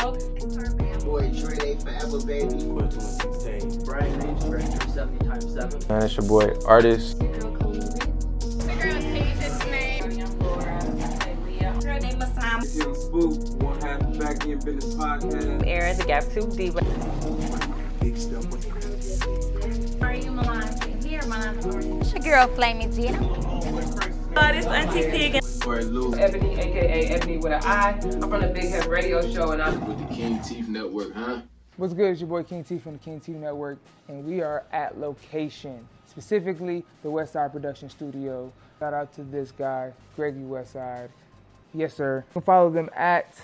Smoke. Boy, Trey Day Forever, baby. Brian H. Director 70 times 7. Man, it's your boy, artist. The girl Tasia Snake. I'm Laura. Girl named Masam. It's Young Spook, one half of Back in Business Podcast. Era, the Gap Tube Diva. Big stuff. Are you Milan? Here, Milan. It's your girl, Flaming Tina. Uh, this Auntie Pig Boy, Lou. Ebony, aka Ebony with an I. I'm from the Big Head Radio Show, and I'm With the King Teeth Network, huh? What's good? It's your boy King T from the King T Network, and we are at location, specifically the Westside Production Studio. Shout out to this guy, Greggy Westside. Yes, sir. You can follow them at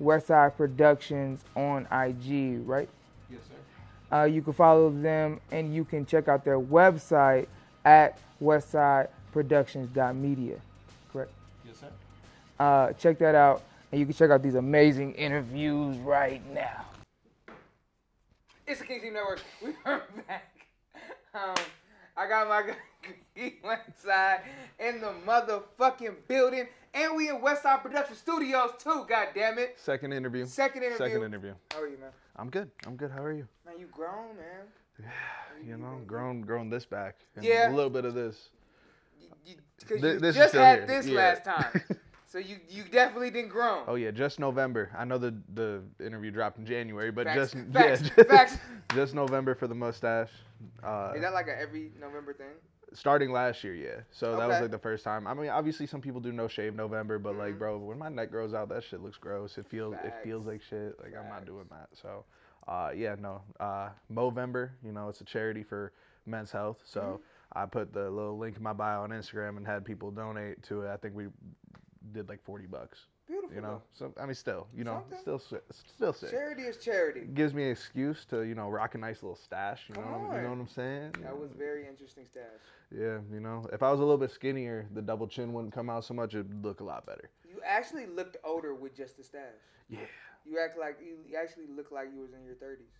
Westside Productions on IG, right? Yes, sir. Uh, you can follow them and you can check out their website at westsideproductions.media. Correct? Yes, sir. Uh, check that out, and you can check out these amazing interviews right now. It's the King Team Network. We are back. Um, I got my guy Westside in the motherfucking building, and we in Westside Production Studios too. God damn it! Second interview. Second interview. Second interview. How are you, man? I'm good. I'm good. How are you? Man, you grown, man. Yeah, You know, grown, grown this back. And Yeah. A little bit of this. Because Thi- you this is just had here. this Yeah. last time, so you you definitely didn't grow. Oh yeah, just November. I know the the interview dropped in January, but Facts. just Facts. yeah, Facts. just November for the mustache. Uh, Is that like a every November thing? starting last year, yeah. So that was like the first time. I mean, obviously some people do no shave November, but Mhm. like, bro, when my neck grows out, that shit looks gross. It feels it feels like shit. Like I'm not doing that. So, uh, yeah, no. Uh, Movember, you know, it's a charity for men's health. So Mm-hmm. I put the little link in my bio on Instagram and had people donate to it. I think we did like 40 bucks. Beautiful. You know, so I mean, still, you know, Something. still, still sick. charity is charity. Gives me an excuse to, you know, rock a nice little stash. You Come know, you know what I'm saying? That was very interesting stash. Yeah, you know, if I was a little bit skinnier, the double chin wouldn't come out so much. It'd look a lot better. You actually looked older with just the stash. Yeah. You act like you, actually look like you was in your thirties.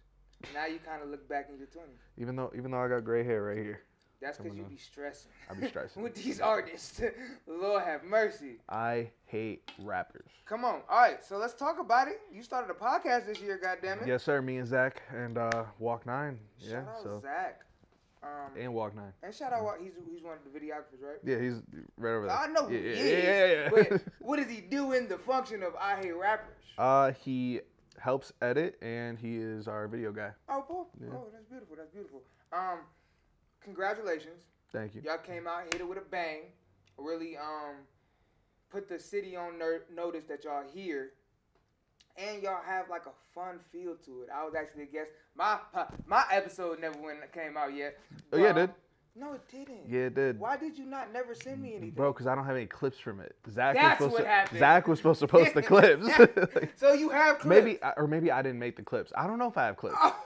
Now you kind of look back in your twenties. Even though, even though I got gray hair right here, That's because you be stressing. I be stressing. with these artists. Lord have mercy. I hate rappers. Come on. All right, so let's talk about it. You started a podcast this year, goddammit. Yes, sir. Me and Zach and uh, Walk Nine. Yeah. Shout out So Zach. Um, and Walk Nine. and shout out what he's he's one of the videographers, right? Yeah, he's right over there. I know who Yeah, he yeah, is. yeah, yeah, yeah. But what does he do in the function of I Hate Rappers? uh, he helps edit and he is our video guy. Oh, cool. Yeah. Oh, that's beautiful. That's beautiful. Um, congratulations. Thank you. Y'all came out, hit it with a bang. Really, um, put the city on ner- notice that y'all here. And y'all have like a fun feel to it. I was actually a guest. My my episode never went came out yet. Oh, yeah, it did. No, it didn't. Yeah, it did. Why did you not never send me anything? Bro, because I don't have any clips from it. Zach That's was supposed what to. happened. Zach was supposed to post the clips. so you have clips. maybe, or maybe I didn't make the clips. I don't know if I have clips. Oh,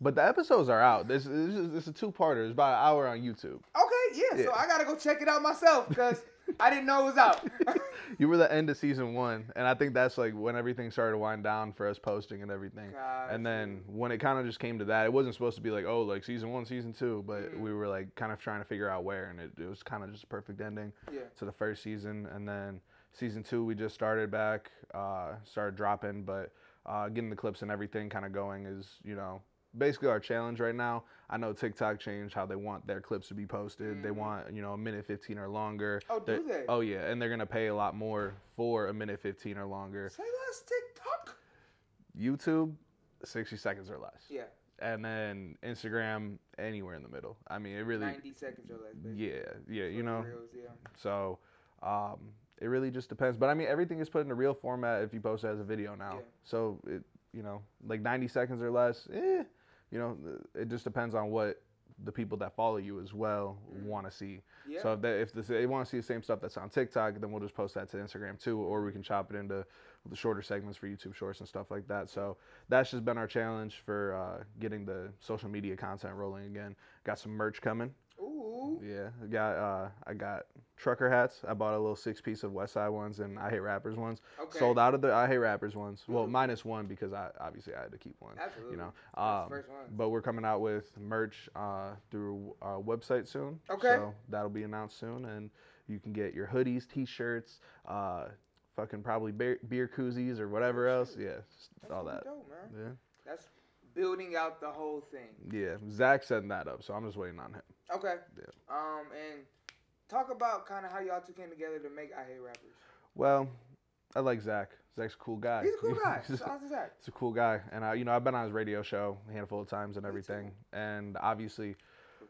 But the episodes are out. This, this is this is a two-parter. It's about an hour on YouTube. okay, yeah, So I gotta go check it out myself because I didn't know it was out. You were the end of season one, and I think that's like when everything started to wind down for us posting and everything. And then when it kind of just came to that, it wasn't supposed to be like, oh, like season one, season two, but Mm. we were like kind of trying to figure out where, and it, it was kind of just a perfect ending yeah. to the first season. And then season two, we just started back, uh, started dropping, but uh, getting the clips and everything kind of going is, you know, basically our challenge right now. I know TikTok changed how they want their clips to be posted. They Mhm. want, you know, a minute 15 or longer. Oh, do They're- they? Oh yeah, and they're gonna pay a lot more for a minute 15 or longer. Say less TikTok. YouTube, 60 seconds or less. Yeah. And then Instagram, anywhere in the middle. I mean, it really, 90 seconds or less. basically. yeah, yeah, you know. reels, yeah. So, um, it really just depends. But I mean, everything is put in a reel format if you post it as a video now. Yeah. So it, you know, like 90 seconds or less, eh, you know, it just depends on what the people that follow you as well want to see. Yeah. So if they, if they want to see the same stuff that's on TikTok, then we'll just post that to Instagram too, or we can chop it into the shorter segments for YouTube Shorts and stuff like that. So that's just been our challenge for uh, getting the social media content rolling again. Got some merch coming. Yeah, I got uh, I got trucker hats. I bought a little six piece of West Side ones and I Hate Rappers ones. Okay. Sold out of the I Hate Rappers ones. Well, Ooh. minus one because I obviously I had to keep one. Absolutely. You know, That's um, first one. but we're coming out with merch uh, through our website soon. Okay. So that'll be announced soon, and you can get your hoodies, t-shirts, uh, fucking probably beer, beer koozies or whatever else. Yeah, That's all that. Dope, man. Yeah. That's building out the whole thing. Yeah, Zach setting that up, so I'm just waiting on him. Okay. Yeah. Um, and talk about kind of how y'all two came together to make I Hate Rappers. Well, I like Zach. Zach's a cool guy. He's a cool guy. Shout out to Zach. a cool guy, and I, you know, I've been on his radio show a handful of times and everything, and obviously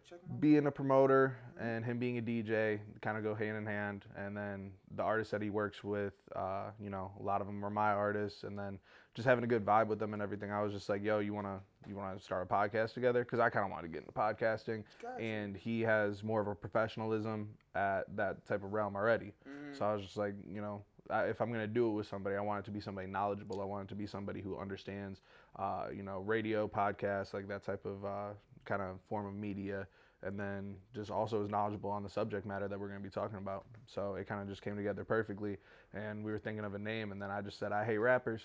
Check him out. being a promoter and him being a DJ kind of go hand in hand. And then the artists that he works with, uh, you know, a lot of them are my artists. And then just having a good vibe with them and everything. I was just like, yo, you wanna you wanna start a podcast together? Because I kind of want to get into podcasting. Gotcha. And he has more of a professionalism at that type of realm already. Mhm. So I was just like, you know, I, if I'm gonna do it with somebody, I want it to be somebody knowledgeable. I want it to be somebody who understands, uh, you know, radio, podcasts, like that type of uh, kind of form of media, and then just also is knowledgeable on the subject matter that we're gonna be talking about. So it kind of just came together perfectly, and we were thinking of a name, and then I just said, I hate rappers,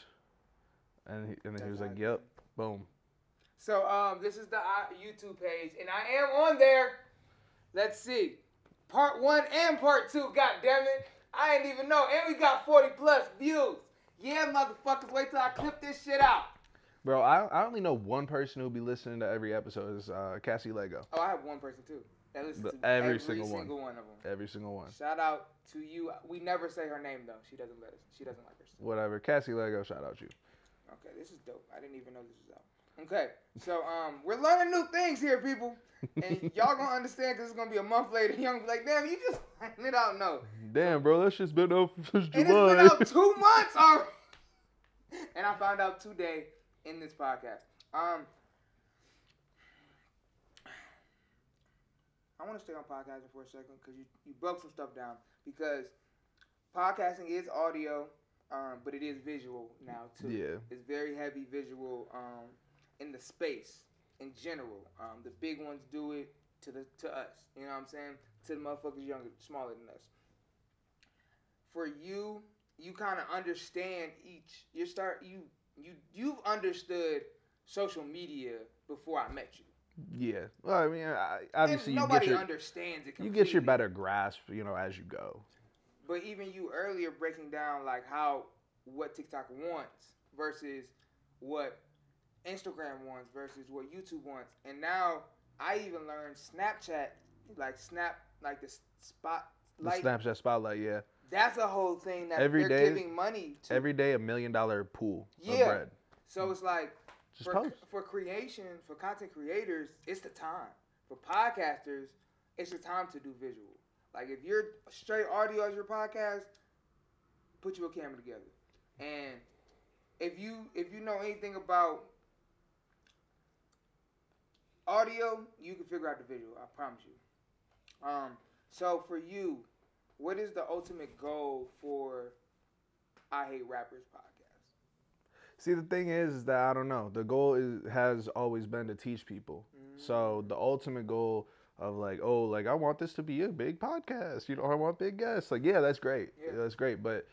and he, and then he was like, yep, boom. So um, this is the uh, YouTube page, and I am on there. Let's see, part one and part two. God damn it, I ain't even know, and we got 40 plus views. Yeah, motherfuckers, wait till I clip this shit out. Bro, I, I only know one person who'll be listening to every episode is uh, Cassie Lego. Oh, I have one person too. That listens to every every, single single, one. one. of them. Every single one. Shout out to you. We never say her name though. She doesn't let us. She doesn't like us. Whatever. Cassie Lego, shout out you. Okay, this is dope. I didn't even know this was out. Okay, so um, we're learning new things here, people, and y'all gonna understand because it's gonna be a month later. Y'all be like, damn, you just finding it out. No, Damn, bro, that shit's been up since July. and it's been out two months already. And I found out today in this podcast. Um, I want to stay on podcasting for a second because you, you broke some stuff down. Because podcasting is audio, um, but it is visual now too. Yeah. It's very heavy visual um, in the space in general. Um, the big ones do it to the to us. You know what I'm saying? To the motherfuckers younger, smaller than us. For you, you kind of understand each. You start you you you've understood social media before I met you. Yeah. Well, I mean, I, obviously and you get your understands it. you get your better grasp, you know, as you go. But even you earlier breaking down like how what TikTok wants versus what Instagram wants versus what YouTube wants, and now I even learned Snapchat, like Snap, like the spot, The like Snapchat spotlight, yeah. that's a whole thing that Every they're day- giving money to. Every day a million dollar pool Yeah. of bread. so mm. it's like Just for, post. for creation, for content creators, it's the time. For podcasters, it's the time to do visual. Like if you're straight audio as your podcast, put you a camera together. And if you if you know anything about audio, you can figure out the visual. I promise you. Um, so for you, what is the ultimate goal for I Hate Rappers podcast? See, the thing is, is that I don't know. The goal is has always been to teach people. So the ultimate goal of like, oh, like I want this to be a big podcast. You know, I want big guests. Like, yeah, that's great. Yeah. That's great. But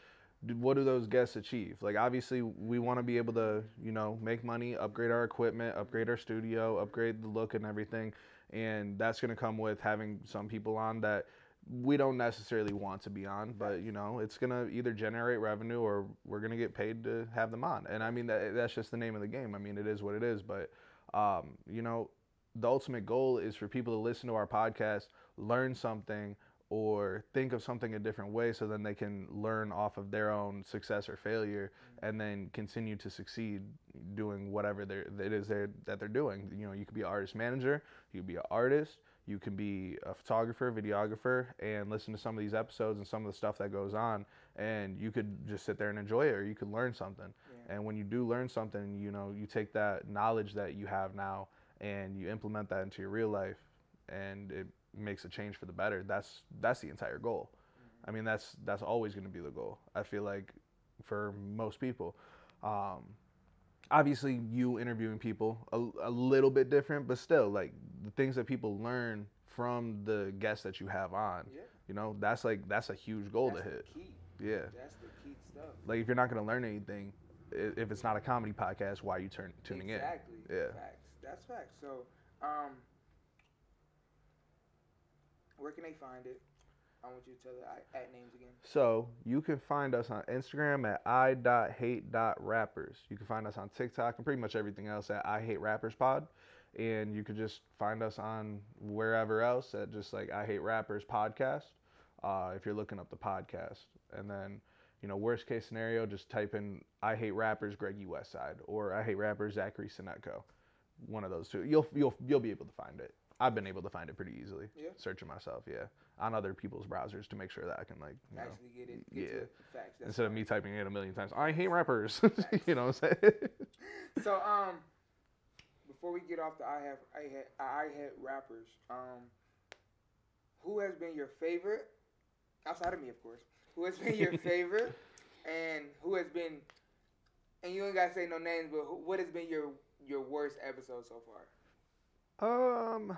what do those guests achieve? Like, obviously, we want to be able to, you know, make money, upgrade our equipment, upgrade our studio, upgrade the look and everything. And that's gonna come with having some people on that we don't necessarily want to be on, but you know, it's gonna either generate revenue or we're gonna get paid to have them on. And I mean, that, that's just the name of the game. I mean, it is what it is. But um, you know, the ultimate goal is for people to listen to our podcast, learn something, or think of something a different way, so then they can learn off of their own success or failure, mm-hmm. and then continue to succeed doing whatever they're, it is they're, that they're doing. You know, you could be an artist manager, you could be an artist, you can be a photographer, videographer, and listen to some of these episodes and some of the stuff that goes on, and you could just sit there and enjoy it, or you could learn something. And when you do learn something, you know, you take that knowledge that you have now and you implement that into your real life, and it makes a change for the better. That's that's the entire goal. I mean, that's that's always going to be the goal. I feel like for most people. Um, obviously, you interviewing people a, a little bit different, but still, like the things that people learn from the guests that you have on. Yeah. You know, that's like that's a huge goal That's to the hit. key. Yeah. That's the key stuff. Like if you're not going to learn anything, if it's not a comedy podcast, why are you turn, tuning exactly. in? Yeah. Facts. That's facts. So, um, where can they find it? I want you to tell the at names again. So you can find us on Instagram at i.hate.rappers. You can find us on TikTok and pretty much everything else at I Hate Rappers Pod. And you could just find us on wherever else at just like I Hate Rappers Podcast. Uh, if you're looking up the podcast, and then you know worst case scenario, just type in I Hate Rappers Greggy Westside or I Hate Rappers Zachary Sinetko. One of those two. You'll you'll you'll be able to find it. I've been able to find it pretty easily. Yeah. Searching myself, yeah, on other people's browsers to make sure that I can like you know, get it. Get yeah. It. Facts. Instead of me typing it a million times. I hate rappers. you know what I'm saying? So um, before we get off the I have I had I had rappers. Um, who has been your favorite outside of me, of course? Who has been your favorite, and who has been, and you ain't gotta say no names, but who, what has been your your worst episode so far? um,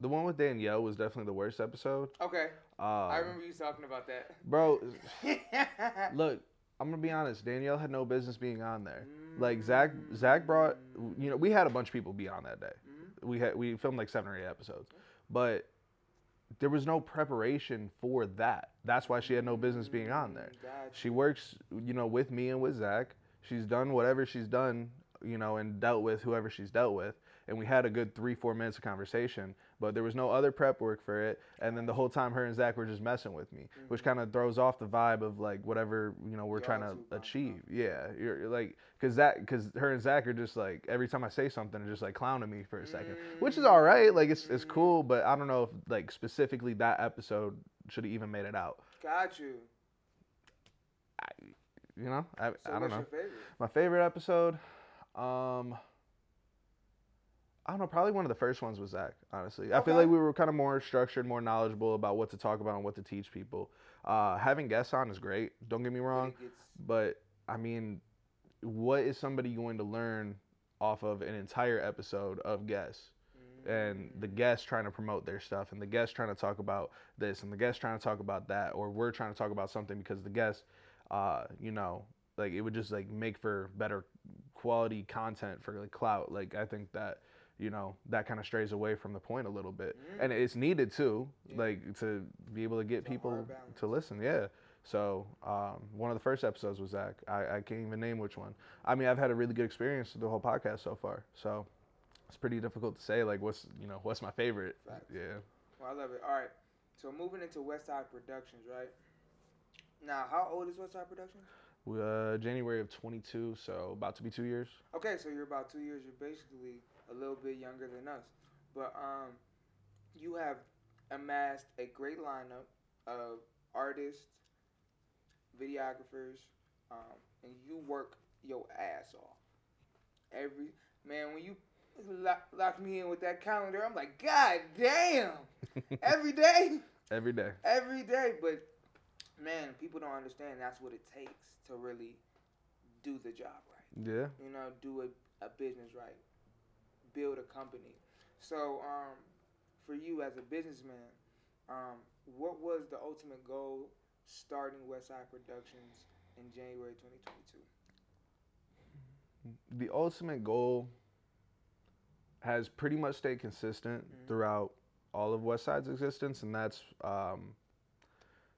the one with Danielle was definitely the worst episode. Okay, Uh, I remember you talking about that. bro. Look, I'm gonna be honest. Danielle had no business being on there. Like Zach, Zach brought. You know, we had a bunch of people be on that day. We had we filmed like seven or eight episodes, but there was no preparation for that. That's why she had no business being on there. Gotcha. She works, you know, with me and with Zach. She's done whatever she's done, you know, and dealt with whoever she's dealt with. And we had a good three, four minutes of conversation, but there was no other prep work for it. And then the whole time, her and Zach were just messing with me, which mm-hmm. kind of throws off the vibe of like whatever you know we're Y'all trying to achieve. Yeah, you're you're like, cause that, cause her and Zach are just like every time I say something, they're just like clowning me for a second, which is mm-hmm. all right. Like it's it's cool, mm-hmm. but I don't know if like specifically that episode should have even made it out. Got you. You know, I, So I don't know. favorite? My favorite episode, um, I don't know. Probably one of the first ones was Zach. Honestly, I feel like we were kind of more structured, more knowledgeable about what to talk about and what to teach people. Uh, having guests on is great. Don't get me wrong, but I mean, what is somebody going to learn off of an entire episode of guests? and the guests trying to promote their stuff and the guests trying to talk about this and the guests trying to talk about that or we're trying to talk about something because the guests uh you know like it would just like make for better quality content for like clout like i think that you know that kind of strays away from the point a little bit and it's needed too like to be able to get a people to listen yeah so um, one of the first episodes was Zach. I, I can't even name which one. I mean, I've had a really good experience with the whole podcast so far. So it's pretty difficult to say like what's you know what's my favorite. Facts. Yeah. Well, I love it. All right. So moving into Westside Productions, right? Now, how old is Westside Productions? Uh, January of 22, so about to be two years. Okay, so you're about two years. You're basically a little bit younger than us, but um, you have amassed a great lineup of artists, videographers, um, and you work your ass off. Every man, when you lock, lock me in with that calendar, I'm like, God damn! Every day. Every day. every day. But man, people don't understand that's what it takes to really do the job right. Yeah. You know, do a, a business right, build a company. So, um, for you as a businessman, um, what was the ultimate goal starting Westside Productions in January 2022? The ultimate goal has pretty much stayed consistent Mhm. throughout all of West Side's existence, and that's um,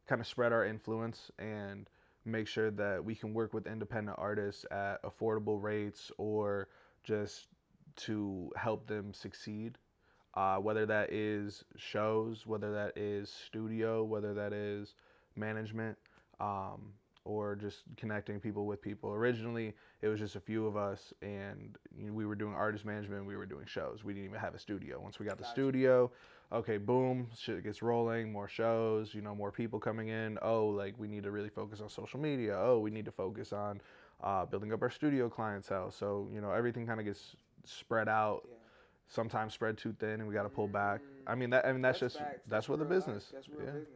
kind of spread our influence and make sure that we can work with independent artists at affordable rates or just to help them succeed. Uh, whether that is shows, whether that is studio, whether that is management, um, or just connecting people with people. Originally, it was just a few of us, and you know, we were doing artist management. We were doing shows. We didn't even have a studio. Once we got the studio, okay, boom, shit gets rolling. More shows, you know, more people coming in. Oh, like we need to really focus on social media. Oh, we need to focus on uh, building up our studio clientele. So you know, everything kind of gets spread out. Yeah. Sometimes spread too thin, and we got to pull back. I mean, that I mean that's, just facts. that's, what the real life. business. That's real yeah. business.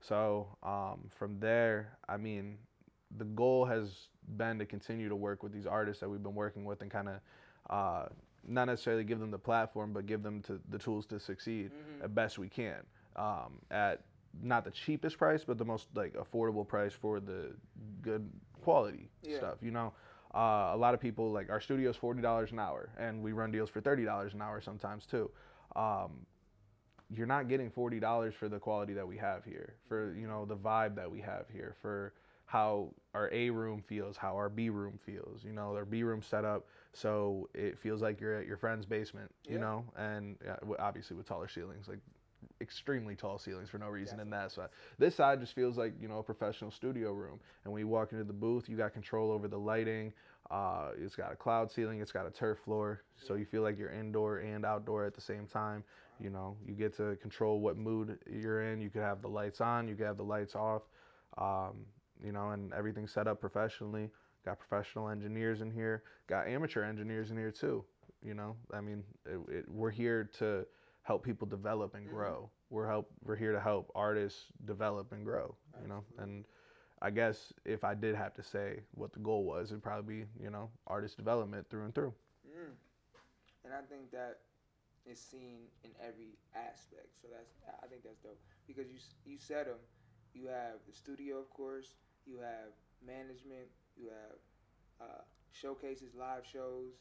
So um, from there, I mean, the goal has been to continue to work with these artists that we've been working with and kind of uh, not necessarily give them the platform, but give them to the tools to succeed Mhm. at best we can um, at not the cheapest price, but the most like affordable price for the good quality Yeah. stuff. You know, uh, a lot of people like our studio is forty dollars an hour, and we run deals for thirty dollars an hour sometimes too. Um, you're not getting forty dollars for the quality that we have here, for you know the vibe that we have here, for how our A room feels, how our B room feels. You know, our B room set up so it feels like you're at your friend's basement. You Yeah. know, and uh, obviously with taller ceilings, like extremely tall ceilings for no reason in that side. This side just feels like you know a professional studio room. And when you walk into the booth, you got control over the lighting. Uh, it's got a cloud ceiling. It's got a turf floor, so you feel like you're indoor and outdoor at the same time. You know, you get to control what mood you're in. You could have the lights on. You could have the lights off. Um, you know, and everything's set up professionally. Got professional engineers in here. Got amateur engineers in here too. You know, I mean, it, it, we're here to help people develop and grow. We're help. We're here to help artists develop and grow. You know, and I guess if I did have to say what the goal was, it'd probably be you know artist development through and through. Mm. And I think that is seen in every aspect. So that's I think that's dope because you you said them. You have the studio, of course. You have management. You have uh, showcases, live shows,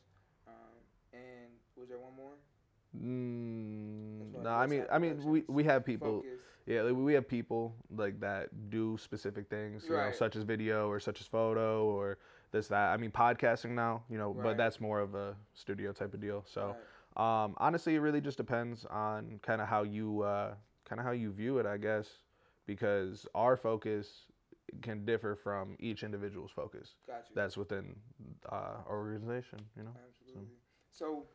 um, and was there one more? Mm, no, what- I mean, I mean, we, we have people. Focus. Yeah, like, we have people like that do specific things, you know, such as video or such as photo or this that. I mean, podcasting now, you know, Right. but that's more of a studio type of deal. So, Right. um, honestly, it really just depends on kind of how you uh, kind of how you view it, I guess, because our focus can differ from each individual's focus. Got you. That's within uh, our organization, you know. Absolutely. So,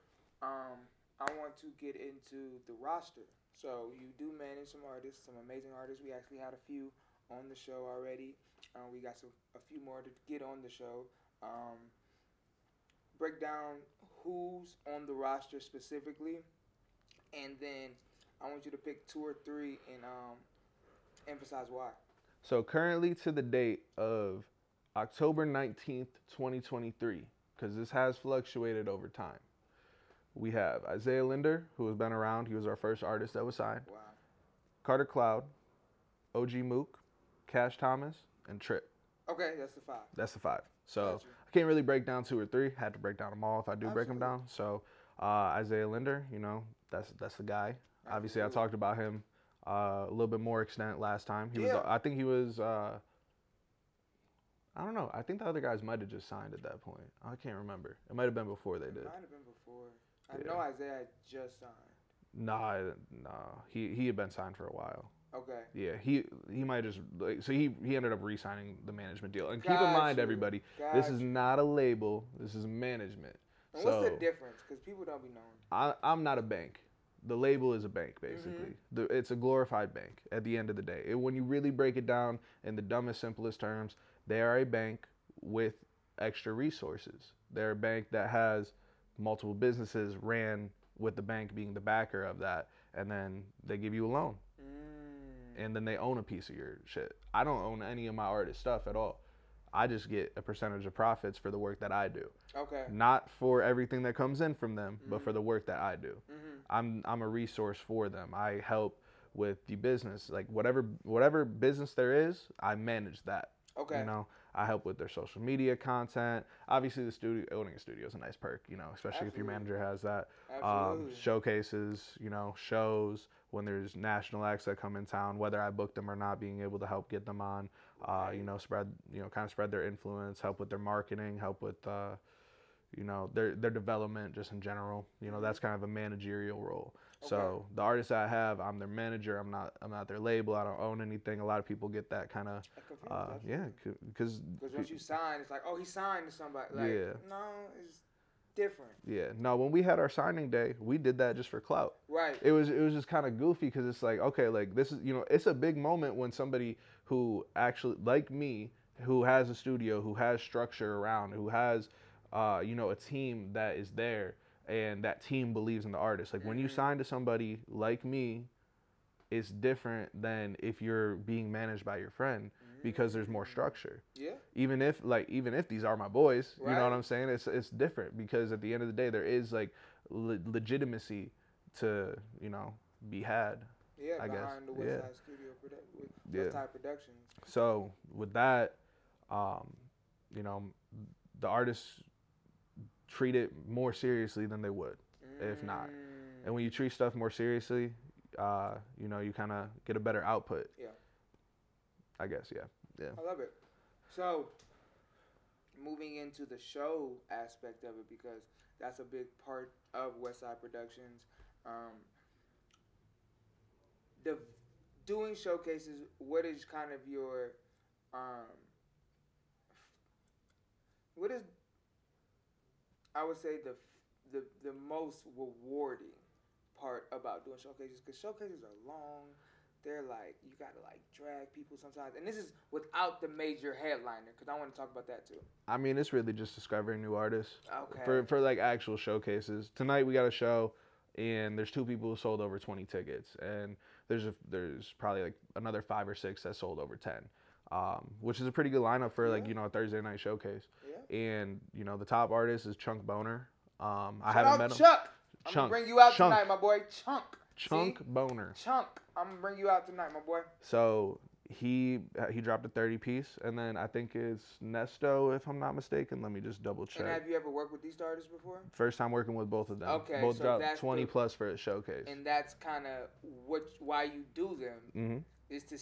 um, I want to get into the roster. So you do manage some artists, some amazing artists. We actually had a few on the show already. Uh, we got some a few more to get on the show. Um, break down who's on the roster specifically, and then I want you to pick two or three and um, emphasize why. So currently to the date of October 19th, 2023, because this has fluctuated over time. We have Isaiah Linder, who has been around. He was our first artist that was signed. Wow. Carter Cloud, OG Mook, Cash Thomas, and Trip. Okay, that's the five. That's the five. So Gotcha. I can't really break down two or three. Had to break down them all if I do break them down. So uh, Isaiah Linder, you know, that's that's the guy. Obviously, I talked about him uh, a little bit more extent last time. He was, Yeah. I think he was. Uh, I don't know. I think the other guys might have just signed at that point. I can't remember. It might have been before they It did. might have been before. I Yeah. know Isaiah just signed. Nah, nah. He he had been signed for a while. Okay. Yeah, he he might just like so he he ended up re-signing the management deal. And keep in mind, you. everybody, Got this is not a label. This is management. And so what's the difference? Because people don't be knowing. I, I'm not a bank. The label is a bank, Mm-hmm. basically. The, it's a glorified bank at the end of the day. It, when you really break it down in the dumbest, simplest terms, they are a bank with extra resources. They're a bank that has multiple businesses ran with the bank being the backer of that, and then they give you a loan, Mm. and then they own a piece of your shit. I don't own any of my artist stuff at all. I just get a percentage of profits for the work that I do Okay. not for everything that comes in from them, but for the work that I do. Mhm. I'm I'm a resource for them. I help with the business, like whatever whatever business there is, I manage that. Okay. You know, I help with their social media content. Obviously, the studio owning a studio is a nice perk. You know, especially if your manager has that. Um, Absolutely. showcases, you know, shows when there's national acts that come in town, whether I book them or not, being able to help get them on. Uh, you know, spread you know, kind of spread their influence, help with their marketing, help with uh, you know their their development just in general. You know, that's kind of a managerial role. So the artists I have, I'm their manager. I'm not I'm not their label. I don't own anything. A lot of people get that kind of uh, yeah, because Because once you sign, it's like, oh, he signed to somebody. Like, Yeah. no, it's different. yeah. No, when we had our signing day, we did that just for clout. Right. it was it was just kind of goofy because it's like okay like this is you know it's a big moment when somebody who actually like me who has a studio who has structure around who has uh, you know a team that is there and that team believes in the artist like when you sign to somebody like me it's different than if you're being managed by your friend because there's more structure yeah. even if like even if these are my boys you know what i'm saying it's it's different because at the end of the day there is like le- legitimacy to you know be had Yeah. I guess, the West yeah. Side Studio produ- with Yeah. Side Productions. so with that um you know the artists treat it more seriously than they would if not and when you treat stuff more seriously uh, you know, you kind of get a better output. Yeah. I guess, yeah. Yeah. I love it. So, moving into the show aspect of it, because that's a big part of Westside Productions. Um, the doing showcases. What is kind of your, um, what is, I would say the the the most rewarding part about doing showcases because showcases are long they're like you gotta like drag people sometimes, and this is without the major headliner because I want to talk about that too. I mean, it's really just discovering new artists Okay. for for like actual showcases. Tonight we got a show, and there's two people who sold over 20 tickets, and there's a, there's probably like another five or six that sold over 10, um, which is a pretty good lineup for like you know a Thursday night showcase. Yeah. And you know the top artist is Chunk Boner. Um, I Shout haven't met him. Chuck. I'm Chunk. gonna bring you out Chunk. tonight, my boy. Chunk. Chunk See? Boner. Chunk. I'm gonna bring you out tonight, my boy. So he he dropped a 30 piece, and then I think it's Nesto, if I'm not mistaken. Let me just double check. And have you ever worked with these artists before? First time working with both of them. Okay, both so dropped that's 20 the- plus for a showcase. And that's kind of what why you do them hmm is to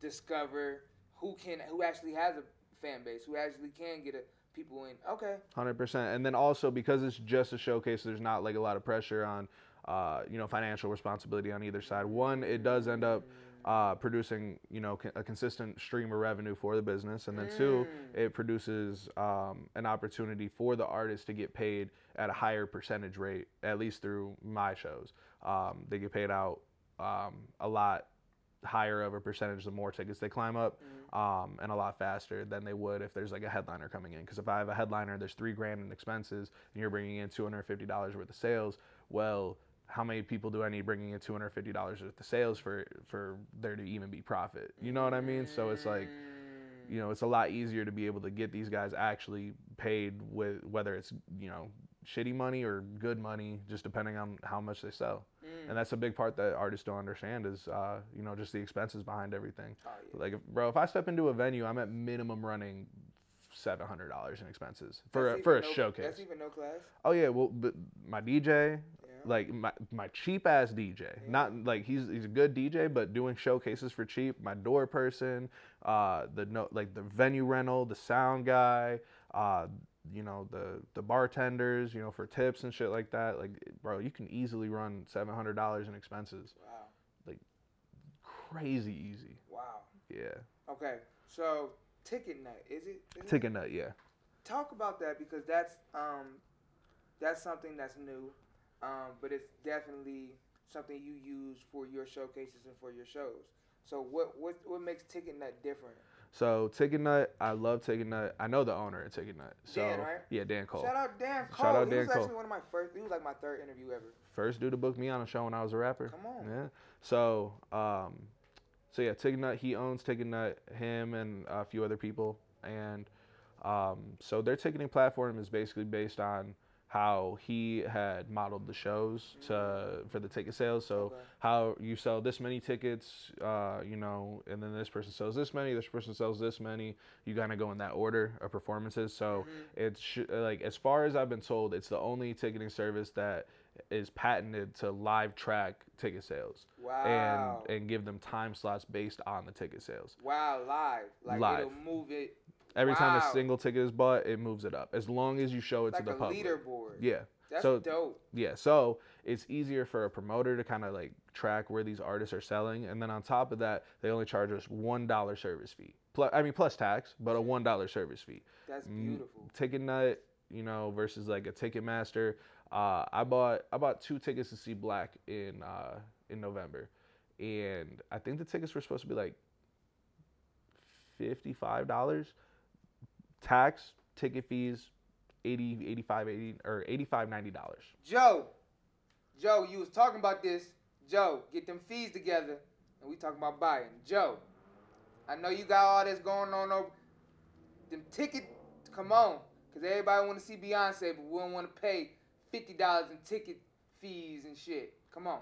discover who can who actually has a fan base, who actually can get a, people in. Okay. Hundred percent, and then also because it's just a showcase, there's not like a lot of pressure on, uh, you know, financial responsibility on either side. One, it does end up uh, producing, you know, a consistent stream of revenue for the business, and then two, it produces um, an opportunity for the artist to get paid at a higher percentage rate, at least through my shows. Um, they get paid out um, a lot higher of a percentage the more tickets they climb up um, and a lot faster than they would if there's like a headliner coming in. Because if i have a headliner there's three grand in expenses and you're bringing in $250 worth of sales well how many people do i need bringing in $250 worth of sales for for there to even be profit? You know what i mean? So it's like you know it's a lot easier to be able to get these guys actually paid with whether it's you know shitty money or good money just depending on how much they sell Mm. and that's a big part that artists don't understand is uh, you know just the expenses behind everything Oh, yeah. like if, bro if i step into a venue i'm at minimum running $700 in expenses for a, for a no- showcase That's even no class. oh yeah well but my dj Yeah. like my, my cheap ass DJ. Not like he's he's a good DJ, but doing showcases for cheap. My door person, uh, the no like the venue rental, the sound guy, uh, you know the the bartenders, you know for tips and shit like that. Like bro, you can easily run seven hundred dollars in expenses. Wow. Like crazy easy. Wow. Yeah. Okay. So ticket nut is it? Is it? Ticket nut. Yeah. talk about that because that's um that's something that's new um but it's definitely something you use for your showcases and for your shows so what what what makes ticket nut different So Ticket Nut, I love Ticket Nut. I know the owner of Ticket Nut. So Dan, right? yeah, Dan Cole. shout out dan cole Shout out he Dan was Cole. actually one of my first he was like my third interview ever first dude to book me on a show when I was a rapper. Come on. Yeah. So, um, so yeah, Ticket Nut, he owns Ticket Nut, him and a few other people, and um, so their ticketing platform is basically based on how he had modeled the shows to for the ticket sales. So Okay. how you sell this many tickets, uh, you know, and then this person sells this many, this person sells this many. You kind of go in that order of performances. So it's sh- like as far as I've been told, it's the only ticketing service that is patented to live track ticket sales wow and and give them time slots based on the ticket sales. wow live like Live. it'll move it Every time a single ticket is bought, it moves it up as long as you show it like to the public. leaderboard Yeah. that's so dope yeah, so it's easier for a promoter to kind of like track where these artists are selling, and then on top of that, they only charge us one dollar service fee. Plus, I mean, plus tax, but a one dollar service fee. that's Mm, beautiful Ticket Nut, you know, versus like a Ticketmaster. Uh, I bought I bought two tickets to see Black in uh, in November, and I think the tickets were supposed to be like fifty five dollars, tax, ticket fees, 80, 85, 80 or 85 90 dollars. Joe, Joe, you was talking about this. Joe, get them fees together, and we talking about buying. Joe, I know you got all this going on over them ticket. Come on, cause everybody want to see Beyonce, but we don't want to pay fifty dollars in ticket fees and shit. Come on,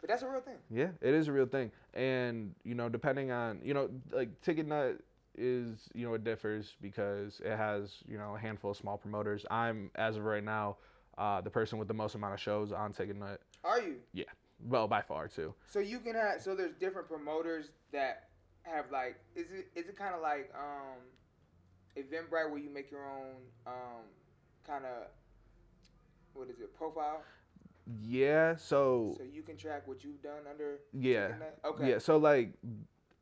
but that's a real thing. Yeah, it is a real thing, and you know, depending on you know, like Ticket Nut is you know it differs because it has you know a handful of small promoters. I'm as of right now, uh, the person with the most amount of shows on Ticket Nut. Are you? Yeah. well by far too. So you can have so there's different promoters that have like is it is it kind of like um Eventbrite where you make your own um kind of what is it profile Yeah, so so you can track what you've done under yeah, okay yeah. So like,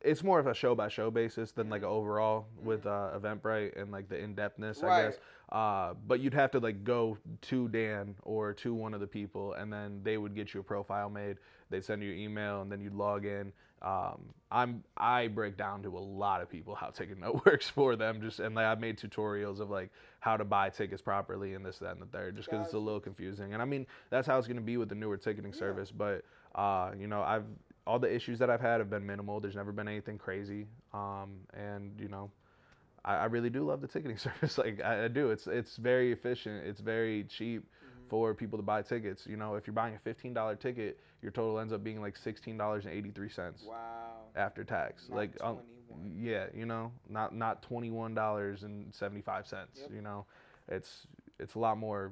it's more of a show by show basis than like Mm-hmm. overall with uh, Eventbrite and like the in depthness, I Right. guess. Uh, but you'd have to like go to Dan or to one of the people, and then they would get you a profile made. They'd send you an email, and then you'd log in. Um, I'm I break down to a lot of people how Ticket Note works for them, just and like I've made tutorials of like how to buy tickets properly and this, that, and the third, just because it's a little confusing. And I mean that's how it's gonna be with the newer ticketing service. But uh, you know, I've all the issues that I've had have been minimal. There's never been anything crazy. Um, and you know, I, I really do love the ticketing service. Like I, I do. It's it's very efficient. It's very cheap Mm-hmm. for people to buy tickets. You know, if you're buying a fifteen dollar ticket, your total ends up being like sixteen dollars and eighty three cents wow after tax. Not like um, yeah, you know, not not twenty one dollars and seventy five cents. Yep. You know, it's it's a lot more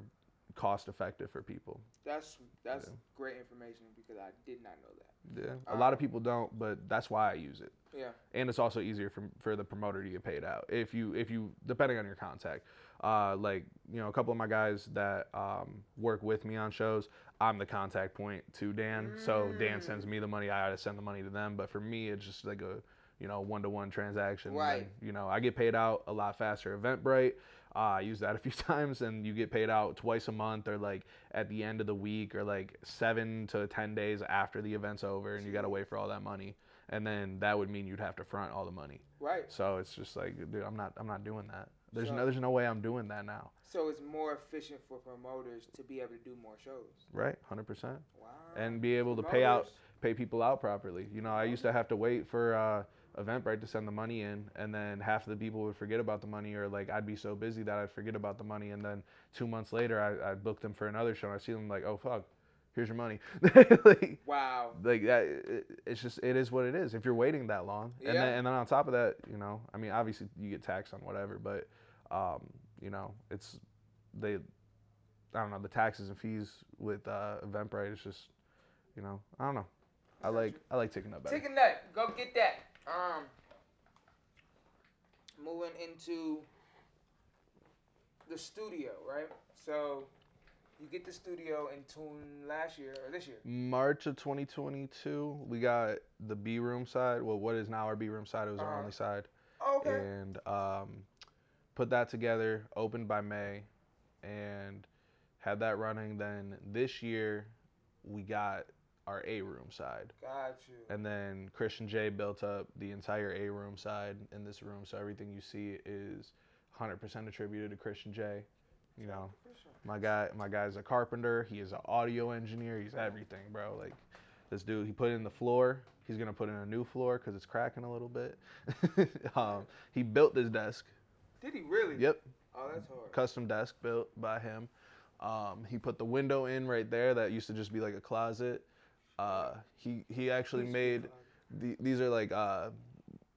cost effective for people. That's that's Yeah. great information because I did not know that. Yeah, a lot of people don't, but that's why I use it. yeah. And it's also easier for, for the promoter to get paid out. If you if you depending on your contact uh, like you know a couple of my guys that um, work with me on shows i'm the contact point to dan. So dan sends me the money i gotta send the money to them. But for me it's just like a you know one-to-one transaction and Right. you know i get paid out a lot faster eventbrite uh, I use that a few times, and you get paid out twice a month, or like at the end of the week, or like seven to ten days after the event's over, and you gotta wait for all that money and then that would mean you'd have to front all the money. right So it's just like, dude, I'm not, I'm not doing that. There's So- no, there's no way I'm doing that now. so it's more efficient for promoters to be able to do more shows Right, hundred percent, wow and be able to pay out, pay people out properly. You know, I used to have to wait for uh, Eventbrite to send the money in, and then half of the people would forget about the money, or like I'd be so busy that I'd forget about the money, and then two months later I, I booked them for another show, and I see them like, oh fuck, here's your money. like, wow like that it, it's just it is what it is if you're waiting that long and Yeah. then and then on top of that you know i mean obviously you get taxed on whatever but um you know it's they i don't know the taxes and fees with uh eventbrite it's just you know i don't know i like i like taking that Take a nut. Go get that. Um, moving into the studio, right? So you get the studio in tune last year or this year. march of 2022 we got the b room side well what is now our b room side it was our Uh-huh. only side Oh, okay. and um, put that together. Opened by May, and had that running. Then this year, we got our A room side, Got you. and then Christian J built up the entire A room side in this room. So everything you see is 100% attributed to Christian J. You know, my guy, my guy's a carpenter. He is an audio engineer. He's everything, bro. Like this dude, he put in the floor. He's gonna put in a new floor because it's cracking a little bit. um, he built this desk. Did he really? Yep, Oh, that's hard. custom desk built by him. Um, he put the window in right there that used to just be like a closet. Uh, he he actually made the, these are like uh,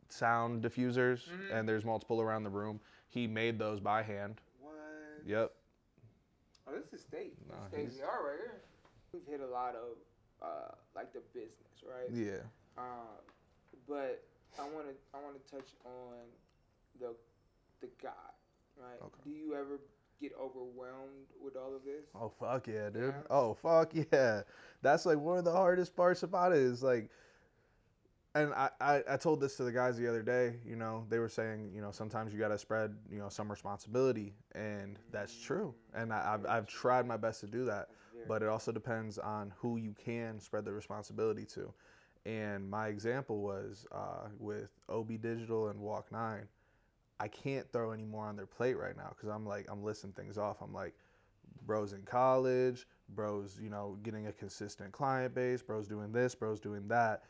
sound diffusers, Mhm. and there's multiple around the room. He made those by hand. What? Yep. Oh, this is state. Nah, state the art right here. We've hit a lot of uh, like the business, right? Yeah. Um, but I want to I want to touch on the the God, right? Okay. Do you ever get overwhelmed with all of this? Oh fuck yeah, dude. Yeah. Oh fuck yeah. That's like one of the hardest parts about it is like and I, I, I told this to the guys the other day, you know, they were saying, you know, sometimes you gotta spread, you know, some responsibility and that's true. And I, I've I've tried my best to do that. But it also depends on who you can spread the responsibility to. And my example was uh, with OB Digital and Walk Nine. I can't throw any more on their plate right now because I'm like I'm listing things off. I'm like, bros in college, bros, you know, getting a consistent client base, bros doing this, bros doing that.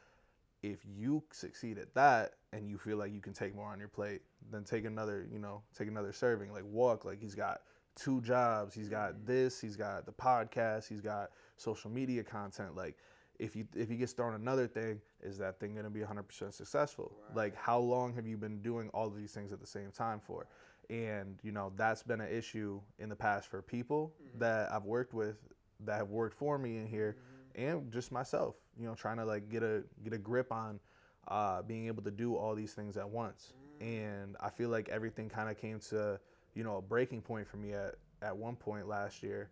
If you succeed at that and you feel like you can take more on your plate, then take another, you know, take another serving. Like walk, like he's got two jobs. He's got mm-hmm. this. He's got the podcast. He's got social media content. Like, if you if he gets thrown another thing, is that thing gonna be 100% successful? Like, how long have you been doing all of these things at the same time for? And you know that's been an issue in the past for people that I've worked with that have worked for me in here, and just myself, you know, trying to like get a get a grip on uh, being able to do all these things at once. And I feel like everything kind of came to you know a breaking point for me at at one point last year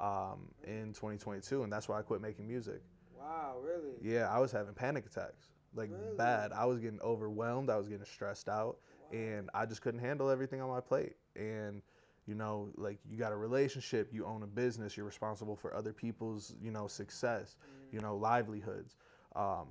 um, in 2022, and that's why I quit making music. Wow, really? Yeah, I was having panic attacks, like Really? bad. I was getting overwhelmed. I was getting stressed out, and I just couldn't handle everything on my plate. And you know, like you got a relationship, you own a business, you're responsible for other people's, you know, success, you know, livelihoods. Um,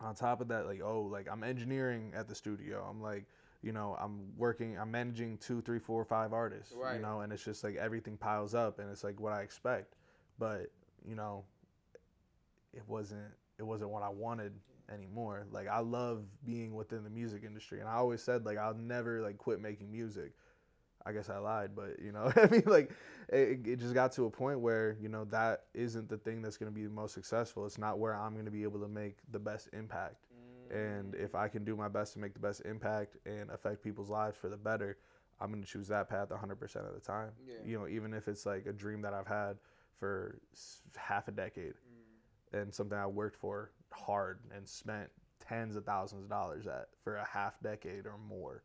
on top of that, like oh, like I'm engineering at the studio. I'm like, you know, I'm working, I'm managing two, three, four, five artists, Right. you know, and it's just like everything piles up, and it's like what I expect, but you know, it wasn't it wasn't what I wanted anymore. Like I love being within the music industry, and I always said like I'll never like quit making music. I guess I lied, but you know, I mean, like it, it just got to a point where you know that isn't the thing that's going to be the most successful. It's not where I'm going to be able to make the best impact. And if I can do my best to make the best impact and affect people's lives for the better, I'm going to choose that path 100% of the time. Yeah. You know, even if it's like a dream that I've had for half a decade and something I worked for hard and spent tens of thousands of dollars at for a half decade or more.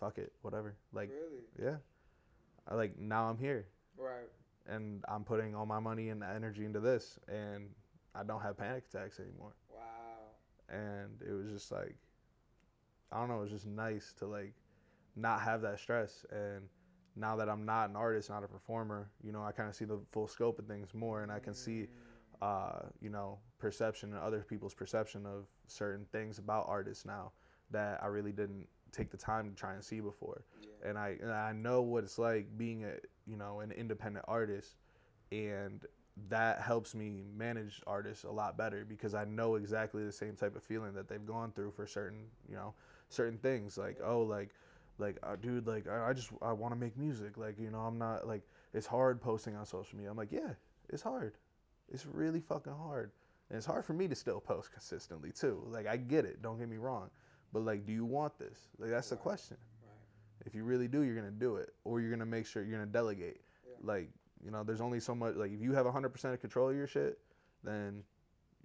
Fuck it, whatever. Like, Really? yeah. I like now I'm here Right. and I'm putting all my money and energy into this and I don't have panic attacks anymore. Wow. And it was just like I don't know, it was just nice to like not have that stress and now that I'm not an artist, not a performer, you know, I kind of see the full scope of things more and I can see mm. Uh, you know, perception and other people's perception of certain things about artists now that I really didn't take the time to try and see before. Yeah. And I and I know what it's like being a you know an independent artist, and that helps me manage artists a lot better because I know exactly the same type of feeling that they've gone through for certain you know certain things. Like oh like like uh, dude like I, I just I want to make music. Like you know I'm not like it's hard posting on social media. I'm like yeah it's hard it's really fucking hard and it's hard for me to still post consistently too like I get it don't get me wrong but like do you want this like that's the question if you really do, you're gonna do it, or you're gonna make sure you're gonna delegate. Like you know, there's only so much. Like if you have 100% of control of your shit, then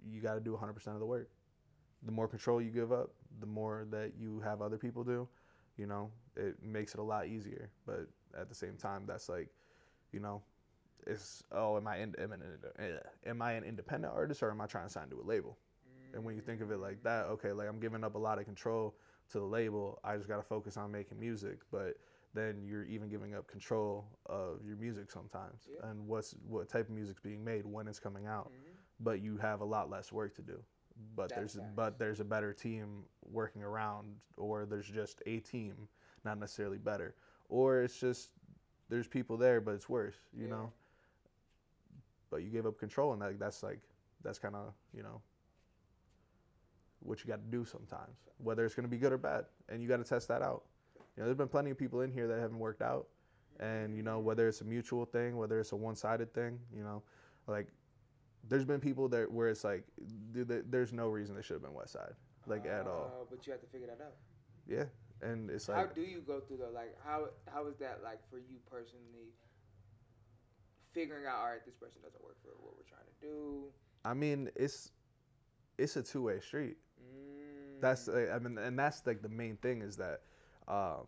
you got to do 100% of the work. The more control you give up, the more that you have other people do. You know, it makes it a lot easier. But at the same time, that's like, you know, it's oh, am I in, am, an, eh, am I an independent artist or am I trying to sign to a label? And when you think of it like that, okay, like I'm giving up a lot of control to the label. I just got to focus on making music, but then you're even giving up control of your music sometimes Yeah. and what's what type of music's being made when it's coming out. Mhm. But you have a lot less work to do. But That's there's but there's a better team working around or there's just a team, not necessarily better. Or it's just there's people there but it's worse, you Yeah. know. But you gave up control and that, that's like that's kind of, you know, what you got to do sometimes, whether it's going to be good or bad, and you got to test that out. You know, there's been plenty of people in here that haven't worked out, and you know whether it's a mutual thing, whether it's a one-sided thing, you know, like there's been people that where it's like th- th- there's no reason they should have been West Side, like at all. Uh, But you have to figure that out. Yeah, and it's like how do you go through though? Like how how is that like for you personally? Figuring out, all right, this person doesn't work for what we're trying to do. I mean it's it's a two-way street. Mm. That's I mean, and that's like the main thing is that, um,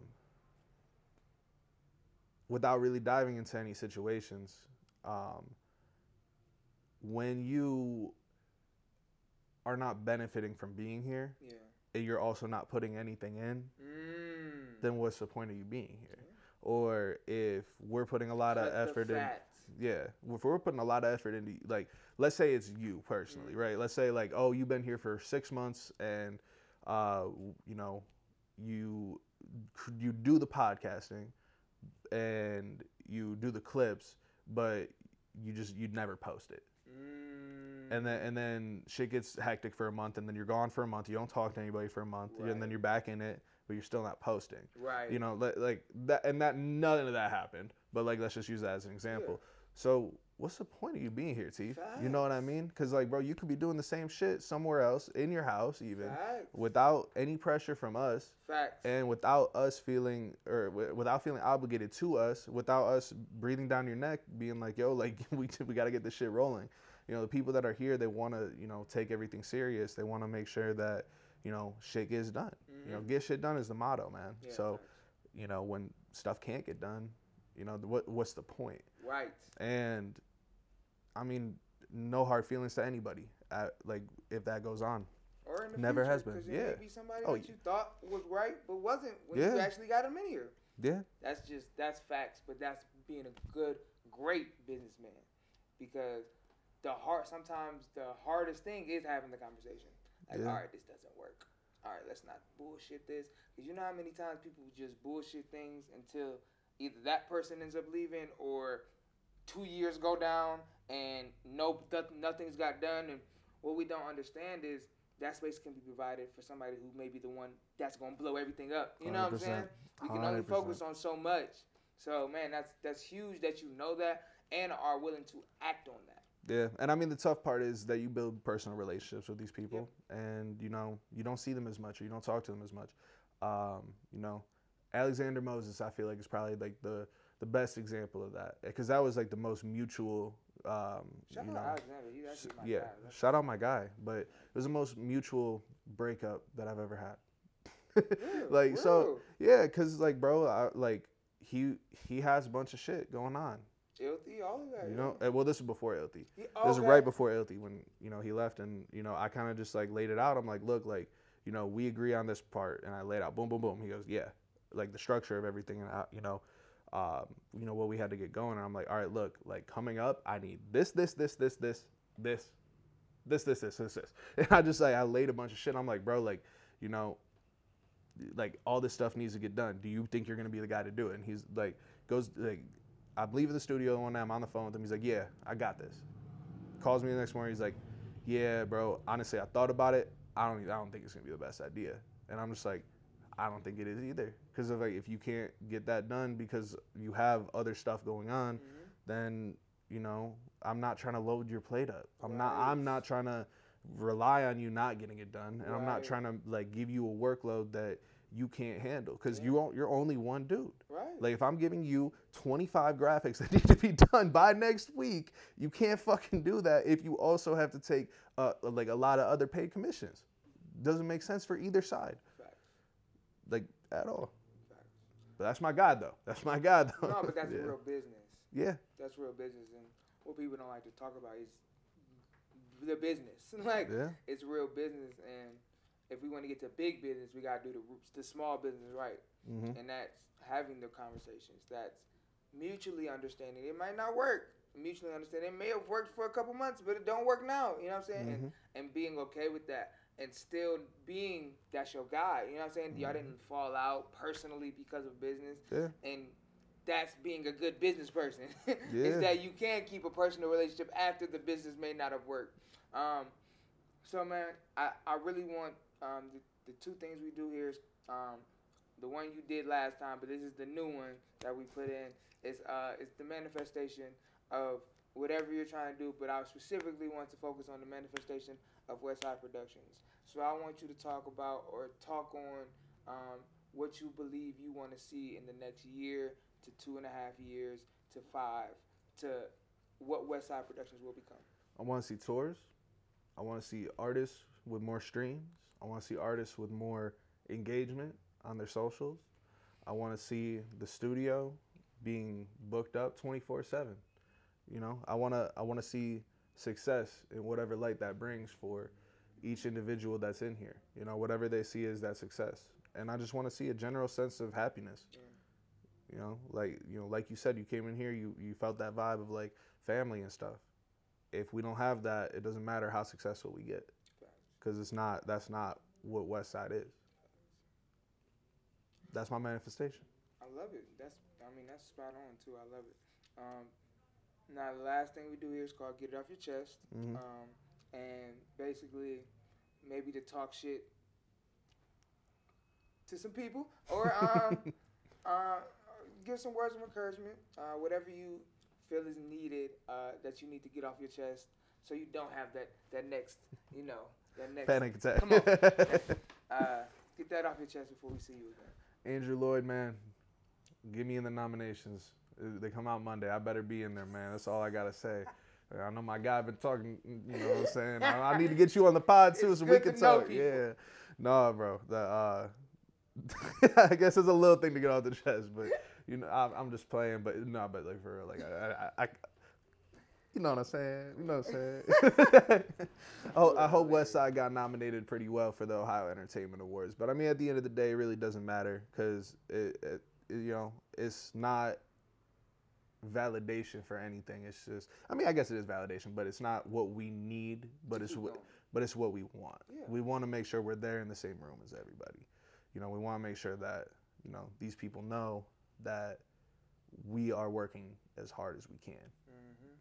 without really diving into any situations, um, when you are not benefiting from being here, yeah. and you're also not putting anything in, Mm. then what's the point of you being here? Or if we're putting a lot Cut of effort in. Yeah, if we're putting a lot of effort into like, let's say it's you personally, Mm. right? Let's say like, oh, you've been here for six months and, uh, you know, you you do the podcasting and you do the clips, but you just you'd never post it, Mm. and then and then shit gets hectic for a month, and then you're gone for a month. You don't talk to anybody for a month, and then you're back in it, but you're still not posting right. you know li- like that and that none of that happened but like let's just use that as an example so what's the point of you being here Teef? you know what i mean because like bro you could be doing the same shit somewhere else in your house even Facts. without any pressure from us Facts. and without us feeling or w- without feeling obligated to us without us breathing down your neck being like yo like we, we got to get this shit rolling you know the people that are here they want to you know take everything serious they want to make sure that you know shit gets done you know get shit done is the motto man Mm-hmm. Yeah, so facts. you know when stuff can't get done you know what what's the point right. and i mean no hard feelings to anybody uh like if that goes on Or in the Never future, has been, 'cause yeah. may be somebody Oh, that you thought was right but wasn't when you actually got them in here. yeah That's just that's facts, but that's being a good, great businessman. Because the hard sometimes the hardest thing is having the conversation. Like, Yeah. all right, this doesn't work. All right, let's not bullshit this. Because you know how many times people just bullshit things until either that person ends up leaving or two years go down and no noth- nothing's got done. And what we don't understand is that space can be provided for somebody who may be the one that's gonna blow everything up. You know what I'm saying? We can only 100%. focus on so much. So man, that's that's huge that you know that and are willing to act on that. Yeah, and I mean the tough part is that you build personal relationships with these people, and you know you don't see them as much or you don't talk to them as much. Um, you know, Alexander Moses, I feel like is probably like the the best example of that because that was like the most mutual. Um, Shout you out know, Alexander. He's s- actually my yeah, guy. That's- shout out my guy, but it was the most mutual breakup that I've ever had. Like so, yeah, cause like bro, I, like he he has a bunch of shit going on. Ilthy, all of that. You know, uh, well, this is before Ilty. He- This is right before Ilty when you know he left, and you know I kind of just like laid it out. I'm like, look, like you know we agree on this part, and I laid out, boom, boom, boom. He goes, yeah, like the structure of everything, and I, you know, um, you know what we had to get going. And I'm like, all right, look, like coming up, I need this, this, this, this, this, this, this, this, this, this, this, and I just like I laid a bunch of shit. I'm like, bro, like you know, like all this stuff needs to get done. Do you think you're gonna be the guy to do it? And he's like, goes like, I believe in the studio one night. I'm on the phone with him. He's like, yeah, I got this. Calls me the next morning. He's like, yeah, bro. Honestly, I thought about it. I don't. I don't think it's gonna be the best idea. And I'm just like, I don't think it is either. Because of like, if you can't get that done because you have other stuff going on, then you know, I'm not trying to load your plate up. I'm not. I'm not trying to rely on you not getting it done, and I'm not trying to like give you a workload that you can't handle because you you you're only one dude. Right. Like if I'm giving you 25 graphics that need to be done by next week, you can't fucking do that if you also have to take uh, like a lot of other paid commissions. Doesn't make sense for either side. Like at all. Facts. But that's my guy though. That's my guy though. No, but that's yeah. real business. Yeah, That's real business, and what people don't like to talk about is the business. like yeah, it's real business, and if we want to get to big business, we gotta do the the small business right, hmm and that's having the conversations. That's mutually understanding. It might not work. Mutually understanding. It may have worked for a couple months, but it don't work now. You know what I'm saying? And and being okay with that, and still being that's your guy. You know what I'm saying? Y'all didn't fall out personally because of business yeah, and that's being a good business person. Yeah. Is that you can keep a personal relationship after the business may not have worked. Um, so man, I, I really want um, the, the two things we do here is um, the one you did last time, but this is the new one that we put in. It's uh, it's the manifestation of whatever you're trying to do, but I specifically want to focus on the manifestation of Westside Productions. So I want you to talk about or talk on um, what you believe you want to see in the next year to two and a half years to five to what Westside Productions will become. I want to see tours. I want to see artists with more streams. I want to see artists with more engagement on their socials. I want to see the studio being booked up 24/7. You know, I want to I want to see success in whatever light that brings for each individual that's in here. You know, whatever they see is that success. And I just want to see a general sense of happiness. You know, like you know, like you said, you came in here, you you felt that vibe of like family and stuff. If we don't have that, it doesn't matter how successful we get, because it's not. That's not what West Side is. That's my manifestation. I love it. That's I mean that's spot on too. I love it. Um, now the last thing we do here is called get it off your chest, Mhm. um, and basically maybe to talk shit to some people or um, uh, give some words of encouragement, uh, whatever you feel is needed uh, that you need to get off your chest, so you don't have that that next you know that next Panic attack. Come on. uh, get that off your chest before we see you again. Andrew Lloyd, man, get me in the nominations. They come out Monday. I better be in there, man. That's all I gotta say. I know my guy been talking. You know what I'm saying? I, I need to get you on the pod too, It's so we can talk. people. Yeah. No, bro. The uh, I guess it's a little thing to get off the chest, but you know, I'm, I'm just playing. But no, but like for real, like I, I, I you know what I'm saying? You know what I'm saying? oh, I hope West Side got nominated pretty well for the Ohio Entertainment Awards. But I mean, at the end of the day, it really doesn't matter because it, it, you know, it's not validation for anything. It's just, I mean, I guess it is validation, but it's not what we need. But it's what, but it's what we want. Yeah. We want to make sure we're there in the same room as everybody. You know, we want to make sure that you know these people know that we are working as hard as we can Mm-hmm.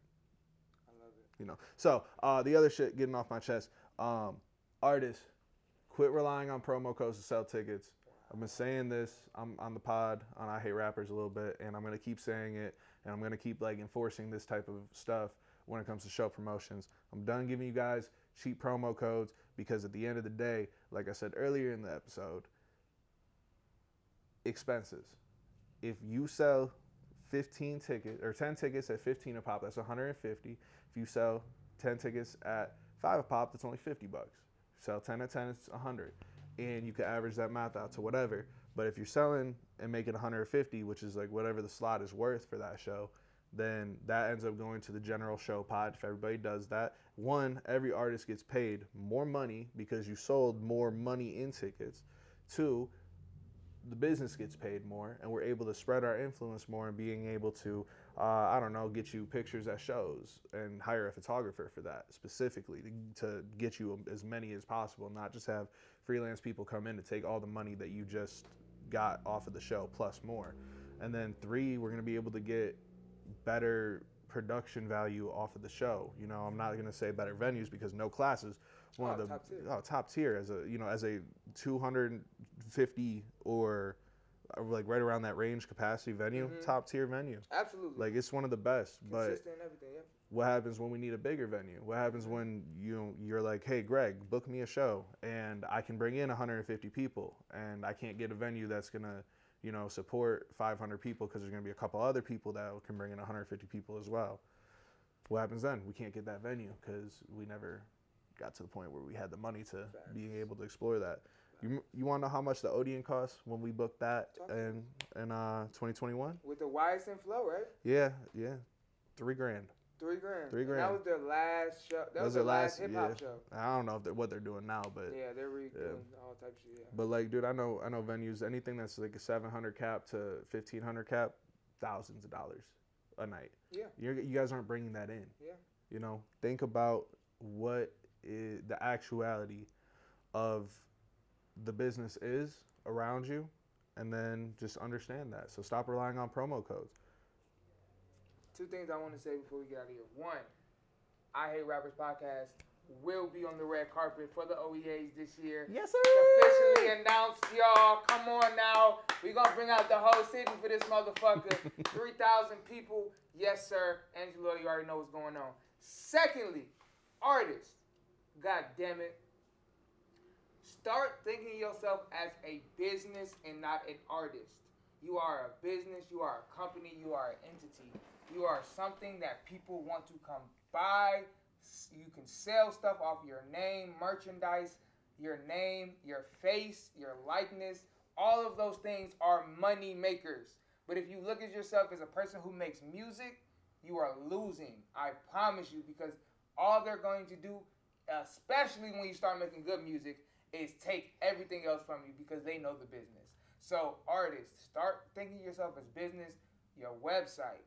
I love it. you know. So uh, the other shit, getting off my chest, um, artists, quit relying on promo codes to sell tickets. I've been saying this I'm on the pod on I Hate Rappers a little bit, and I'm gonna keep saying it, and I'm gonna keep like enforcing this type of stuff when it comes to show promotions. I'm done giving you guys cheap promo codes because at the end of the day, like I said earlier in the episode, expenses. If you sell 15 tickets or 10 tickets at 15 a pop, that's 150. If you sell 10 tickets at 5 a pop, that's only 50 bucks. Sell 10 at 10, it's 100. And you can average that math out to whatever. But if you're selling and making 150, which is like whatever the slot is worth for that show, then that ends up going to the general show pot. If everybody does that, one, every artist gets paid more money because you sold more money in tickets. Two, the business gets paid more and we're able to spread our influence more and being able to uh, i don't know get you pictures at shows and hire a photographer for that specifically to, to get you as many as possible not just have freelance people come in to take all the money that you just got off of the show plus more and then three we're going to be able to get better production value off of the show you know i'm not going to say better venues because no classes one Oh, of the top tier. oh, top tier as a you know as a 250 or like right around that range capacity venue Mhm. top tier venue Absolutely. like it's one of the best but Consistent and everything. Yeah. What happens when we need a bigger venue? What happens when you you're like hey greg book me a show and i can bring in 150 people and i can't get a venue that's gonna you know support 500 people because there's gonna be a couple other people that can bring in 150 people as well. What happens then? We can't get that venue because we never got to the point where we had the money to being able to explore that. You, you want to know how much the Odeon cost when we booked that in in uh 2021 With the YSN flow, right? yeah yeah. Three grand Three grand. Three And that was their last show. That That was, their last, last- hip hop yeah. show. I don't know if they're, what they're doing now, but Yeah, they're re- Yeah. doing all types of shit. Yeah. but like, dude, I know I know venues. Anything that's like a 700 cap to 1500 cap, thousands of dollars a night. Yeah. You're, you guys aren't bringing that in. Yeah. You know, think about what is the actuality of the business is around you, and then just understand that. So stop relying on promo codes. Two things I want to say before we get out of here. One, I Hate Rappers podcast will be on the red carpet for the OEAs this year. Yes, sir. Officially announced, y'all. Come on now. We're going to bring out the whole city for this motherfucker. 3,000 people. Yes, sir. Angelo, you already know what's going on. Secondly, artists. God damn it. Start thinking of yourself as a business and not an artist. You are a business, you are a company, you are an entity. You are something that people want to come buy. You can sell stuff off your name, merchandise, your name, your face, your likeness. All of those things are money makers. But if you look at yourself as a person who makes music, you are losing. I promise you, because all they're going to do, especially when you start making good music, is take everything else from you because they know the business. So, artists, start thinking yourself as business, your website,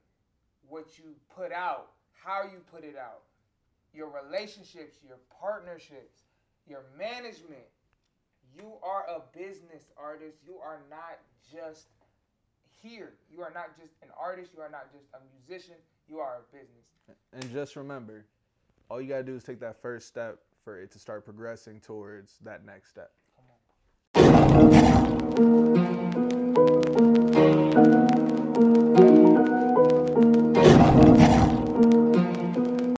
what you put out, how you put it out, your relationships, your partnerships, your management. You are a business artist. You are not just here. You are not just an artist. You are not just a musician. You are a business. And just remember, all you gotta do is take that first step for it to start progressing towards that next step.